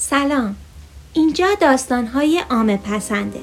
سلام. اینجا داستانهای عام پسنده.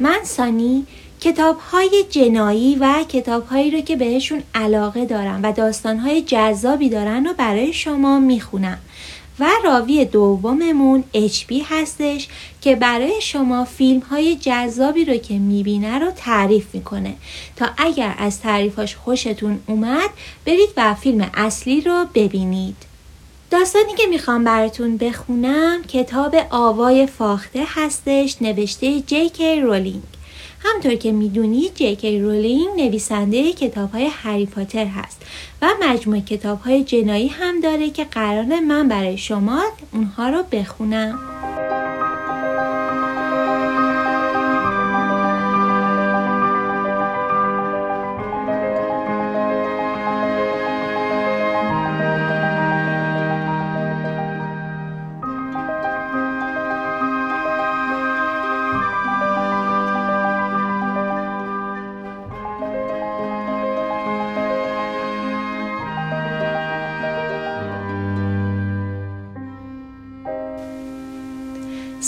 من سانی کتاب های جنایی و کتاب هایی رو که بهشون علاقه دارم و داستان های جذابی دارن رو برای شما می‌خونم. و راوی دوممون HB هستش که برای شما فیلم های جذابی رو که می‌بینه رو تعریف می‌کنه. تا اگر از تعریفاش خوشتون اومد برید و فیلم اصلی رو ببینید. داستانی که می‌خوام براتون بخونم کتاب آوای فاخته هستش نوشته جی کی رولینگ. همطور که می‌دونید جی رولینگ نویسنده کتاب های هری پاتر هست و مجموعه کتاب های جنایی هم داره که قرار من برای شما اونها رو بخونم.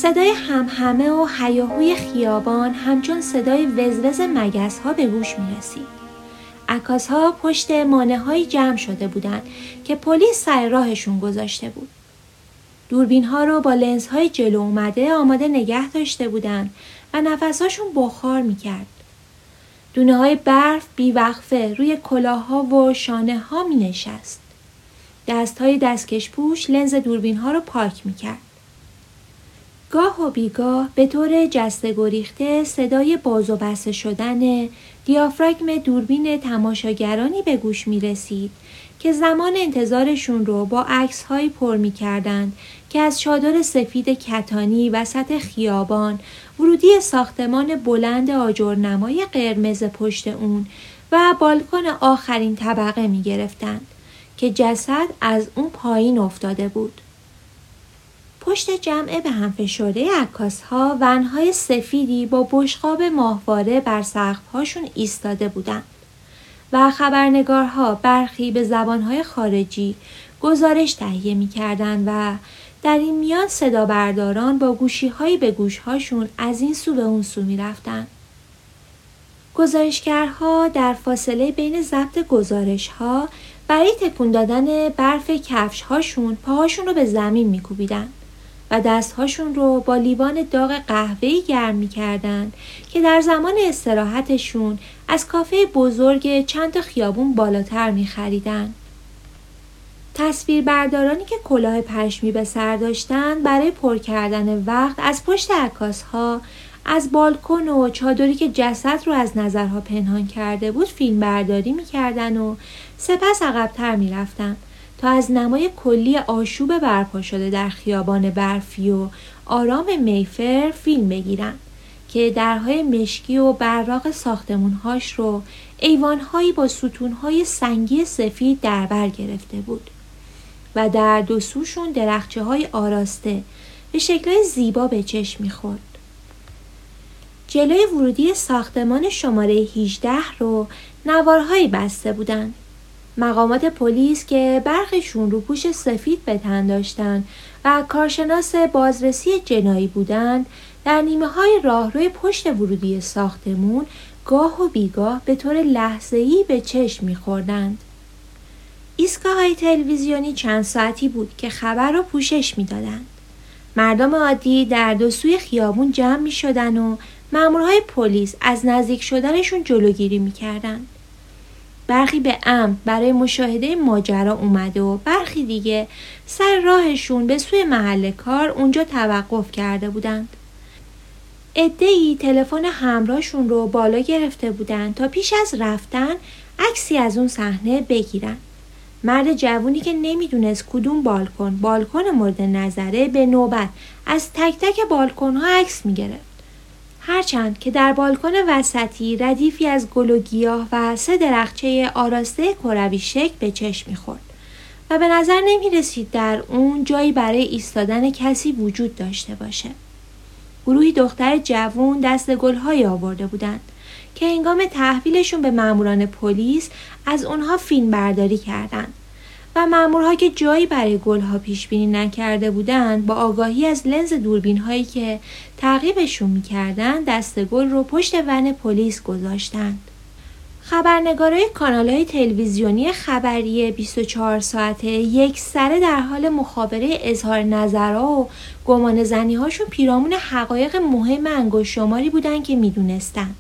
صدای همهمه و حیاهوی خیابان همچون صدای وزوز مگس ها به گوش می رسید. عکاس ها پشت مانه های جمع شده بودند که پلیس سر راهشون گذاشته بود. دوربین ها رو با لنز های جلو اومده آماده نگه داشته بودند و نفسهاشون بخار می کرد. دونه های برف بیوقفه روی کلاها و شانه ها می نشست. دست های دستکش پوش لنز دوربین ها رو پاک می کرد. گاه و بیگاه به طور جسته گریخته صدای باز و بسته شدن دیافراگم دوربین تماشاگرانی به گوش می رسید که زمان انتظارشون رو با عکس های پر می کردن که از چادر سفید کتانی وسط خیابان ورودی ساختمان بلند آجرنمای قرمز پشت اون و بالکن آخرین طبقه می گرفتند که جسد از اون پایین افتاده بود. پشت جمع به هم فشرده عکاس ها ونهای سفیدی با بشقاب ماهواره بر هاشون ایستاده بودند و خبرنگارها برخی به زبانهای خارجی گزارش تهیه می و در این میان صدا برداران با گوشی هایی به گوشهاشون از این سو به اون سو می رفتن. گزارشگرها در فاصله بین ضبط گزارش ها برای تکون دادن برف کفش هاشون پاهاشون رو به زمین می و دستهاشون رو با لیوان داغ قهوه‌ای گرم می‌کردن که در زمان استراحتشون از کافه بزرگ چند تا خیابون بالاتر میخریدن. تصویربردارانی که کلاه پشمی به سر داشتن برای پر کردن وقت از پشت عکاس ها از بالکن و چادری که جسد رو از نظرها پنهان کرده بود فیلم برداری می‌کردن و سپس عقبتر می‌رفتن تا از نمای کلی آشوب برپا شده در خیابان برفی و آرام میفر فیلم بگیرن که درهای مشکی و براق ساختمونهاش رو ایوانهایی با ستونهای سنگی سفید در بر گرفته بود و در دو سوشون درخچه های آراسته به شکل زیبا به چشم می‌خورد. جلوی ورودی ساختمان شماره 18 رو نوارهایی بسته بودند مقامات پلیس که برخشون رو پوش سفید به تن داشتن و کارشناس بازرسی جنایی بودند در نیمه های راهروی پشت ورودی ساختمون گاه و بیگاه به طور لحظه‌ای به چشم میخوردند. ایستگاه های تلویزیونی چند ساعتی بود که خبر را پوشش می‌دادند. مردم عادی در دو سوی خیابون جمع می شدن و مامورهای پلیس از نزدیک شدنشون جلوگیری می برخی به ام برای مشاهده ماجرا اومده و برخی دیگه سر راهشون به سوی محل کار اونجا توقف کرده بودند. ای تلفن همراهشون رو بالا گرفته بودند تا پیش از رفتن عکسی از اون صحنه بگیرن. مرد جوونی که نمی‌دونست کدوم بالکن بالکن مورد نظره به نوبت از تک تک بالکن ها عکس می‌گرفت. هرچند که در بالکن وسطی ردیفی از گل و گیاه و سه درخچه آراسته کروی شکل به چشم می‌خورد و به نظر نمی رسید در اون جایی برای ایستادن کسی وجود داشته باشه. گروهی دختر جوون دست گلهایی آورده بودند که هنگام تحویلشون به ماموران پلیس از اونها فیلم برداری کردند و مامورها که جایی برای گلها پیش بینی نکرده بودند با آگاهی از لنز دوربین هایی که تعقیبشون می‌کردند دست گل رو پشت ون پلیس گذاشتند خبرنگارای کانال های تلویزیونی خبری 24 ساعته یک سره در حال مخابره اظهار نظرها و گمان زنی هاشون پیرامون حقایق مهم انگوش شماری بودن که می‌دونستند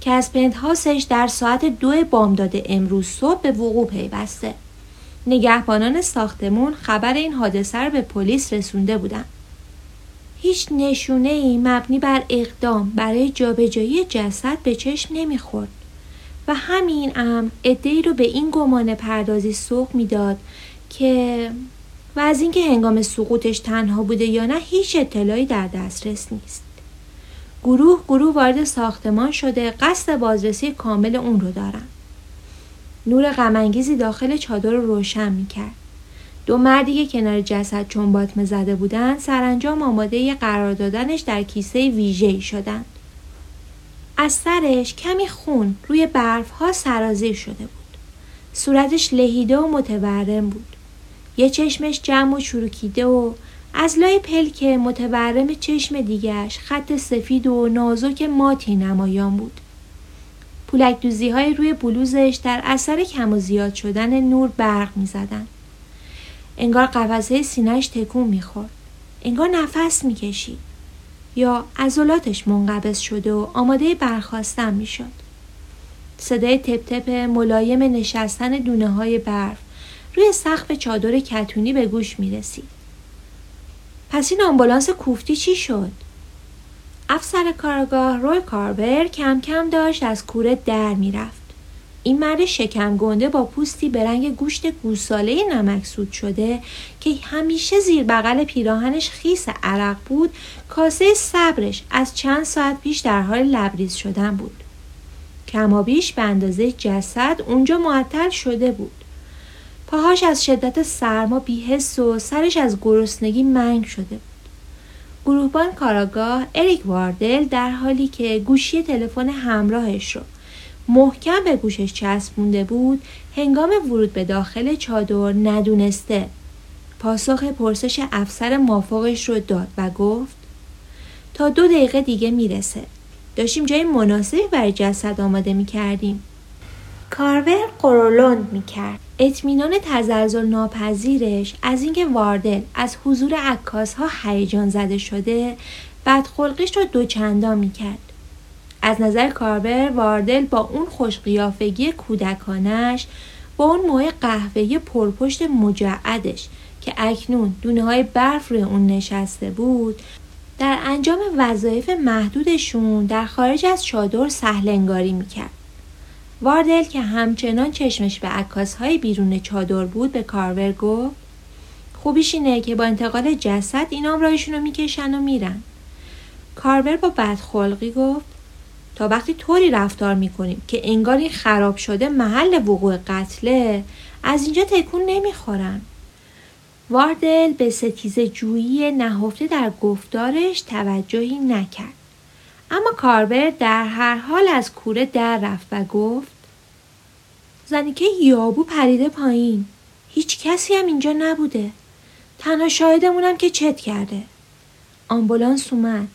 که از پنتهاسش در ساعت دو بامداد امروز صبح به وقوع پیوسته. نگهبانان ساختمون خبر این حادثه رو به پلیس رسونده بودند. هیچ نشونه ای مبنی بر اقدام برای جابجایی جسد به چشم نمی‌خورد و همین امر ادهی رو به این گمان پردازی سوق می‌داد که و از اینکه هنگام سقوطش تنها بوده یا نه هیچ اطلاعی در دسترس نیست. گروه گروه وارد ساختمان شده قصد بازرسی کامل اون رو دارن. نور غمانگیزی داخل چادر رو روشن می‌کرد. دو مردی که کنار جسد چون باطمه زده بودند سرانجام آماده قرار دادنش در کیسه ویژه‌ای شدند. از سرش کمی خون روی برف ها سرازیر شده بود. صورتش لهیده و متورم بود. یه چشمش جمع و چروکیده و از لای پلک متورم چشم دیگرش خط سفید و نازک ماتی نمایان بود. پولک دوزی های روی بلوزش در اثر کم و زیاد شدن نور برق می زدن. انگار قفسه سینهش تکون می خورد. انگار نفس می کشید. یا عضلاتش منقبض شده و آماده برخواستن می شد. صدای تپ تپ ملایم نشستن دونه های برف روی سقف چادر کتونی به گوش می رسید. پس این آمبولانس کوفتی چی شد؟ افسر کارگاه روی کاربر کم کم داشت از کوره در می‌رفت. این مرد شکم گنده با پوستی به رنگ گوشت گوساله نمکسود شده که همیشه زیر بغل پیراهنش خیس عرق بود کاسه صبرش از چند ساعت پیش در حال لبریز شدن بود. کمابیش به اندازه جسد اونجا معطل شده بود. پاهاش از شدت سرما بیحس و سرش از گرسنگی منگ شده بود. گروهبان کاراگاه اریک واردل در حالی که گوشی تلفن همراهش رو محکم به گوشش چسبونده بود هنگام ورود به داخل چادر ندونسته. پاسخ پرسش افسر مافوقش رو داد و گفت تا دو دقیقه دیگه می‌رسه. داشتیم جای مناسبی برای جسد آماده می‌کردیم. کارور قرولند می‌کرد. اطمینان تزلزل ناپذیرش از اینکه واردل از حضور عکاس ها هیجان زده شده بدخلقیش رو دوچندان می‌کرد از نظر کاربر واردل با اون خوشقیافگی کودکانش با اون موه قهوه‌ای پرپشت مجعدش که اکنون دونه های برف روی اون نشسته بود در انجام وظایف محدودشون در خارج از چادر سهلنگاری می‌کرد. واردل که همچنان چشمش به عکاس های بیرون چادر بود به کارور گفت خوبیش اینه که با انتقال جسد اینام رایشون رو می‌کشن و میرن. کارور با بدخلقی گفت تا وقتی طوری رفتار می‌کنیم که انگار این خراب شده محل وقوع قتله از اینجا تکون نمی‌خورن. واردل به ستیز جویی نهفته در گفتارش توجهی نکرد. اما کاربر در هر حال از کوره در رفت و گفت زنیکه یابو پریده پایین. هیچ کسی هم اینجا نبوده. تنها شاهدمونم که چت کرده. آمبولانس اومد.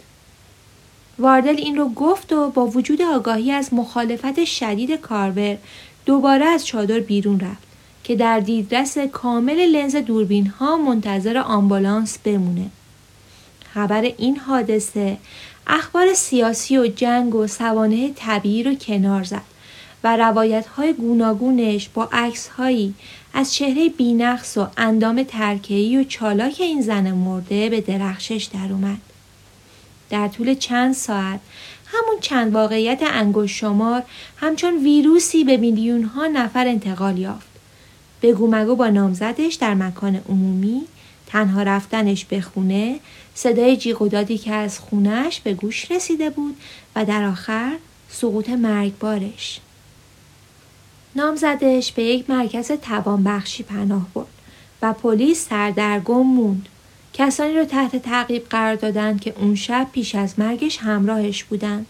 واردل این رو گفت و با وجود آگاهی از مخالفت شدید کاربر دوباره از چادر بیرون رفت که در دیدرس کامل لنز دوربین ها منتظر آمبولانس بمونه. خبر این حادثه اخبار سیاسی و جنگ و سوانه طبیعی رو کنار زد و روایت های گوناگونش با عکس هایی از چهره بینقص و اندام ترکهی و چالاک این زن مرده به درخشش در اومد. در طول چند ساعت همون چند واقعیت انگوش شمار همچون ویروسی به میلیون ها نفر انتقال یافت. بگو مگو با نامزدش در مکان عمومی تنها رفتنش به خونه صدای جیغ و دادی که از خونش به گوش رسیده بود و در آخر سقوط مرگبارش نامزدش به یک مرکز توانبخشی پناه برد و پلیس سردرگم موند کسانی رو تحت تعقیب قرار دادند که اون شب پیش از مرگش همراهش بودند.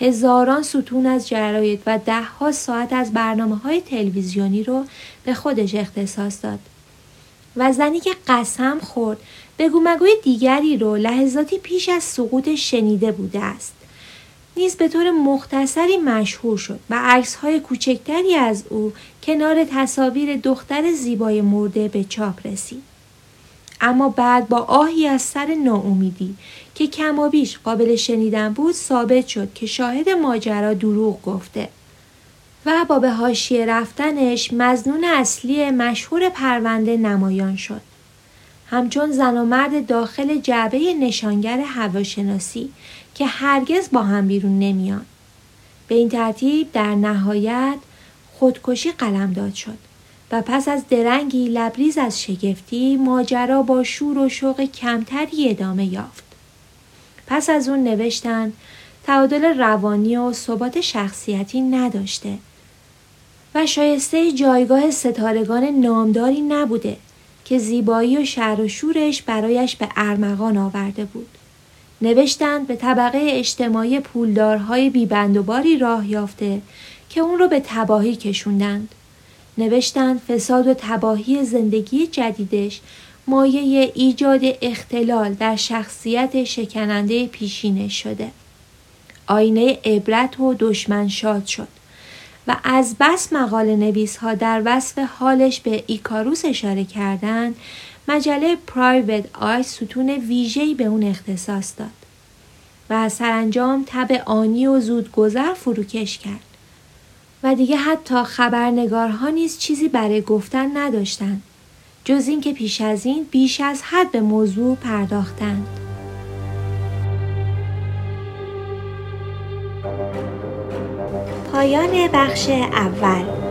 هزاران ستون از جراید و دهها ساعت از برنامه های تلویزیونی رو به خودش اختصاص داد. و زنی که قسم خورد بگو مگوی دیگری رو لحظاتی پیش از سقوطش شنیده بوده است. نیز به طور مختصری مشهور شد و عکس کوچکتری از او کنار تصاویر دختر زیبای مرده به چاپ رسید. اما بعد با آهی از سر ناامیدی که کمابیش قابل شنیدن بود ثابت شد که شاهد ماجرا دروغ گفته و با به هاشیه رفتنش مزنون اصلی مشهور پرونده نمایان شد. همچون زن و مرد داخل جعبه نشانگر هواشناسی که هرگز با هم بیرون نمیان. به این ترتیب در نهایت خودکشی قلمداد شد و پس از درنگی لبریز از شگفتی ماجرا با شور و شوق کمتری ادامه یافت. پس از اون نوشتن تعادل روانی و ثبات شخصیتی نداشته و شایسته جایگاه ستارگان نامداری نبوده که زیبایی و شعر و شورش برایش به ارمغان آورده بود. نوشتند به طبقه اجتماعی پولدارهای بیبندوباری راه یافته که اون رو به تباهی کشوندند. نوشتند فساد و تباهی زندگی جدیدش مایه ایجاد اختلال در شخصیت شکننده پیشینش شده. آینه عبرت و دشمن شاد شد. و از بس مقاله نویس ها در وصف حالش به ایکاروس اشاره کردند مجله پرایوت آی ستون ویژه‌ای به اون اختصاص داد و سرانجام تب آنی و زودگذر فروکش کرد. و دیگه حتی خبرنگارها نیز چیزی برای گفتن نداشتند جز اینکه پیش از این بیش از حد به موضوع پرداختند. پایان بخش اول.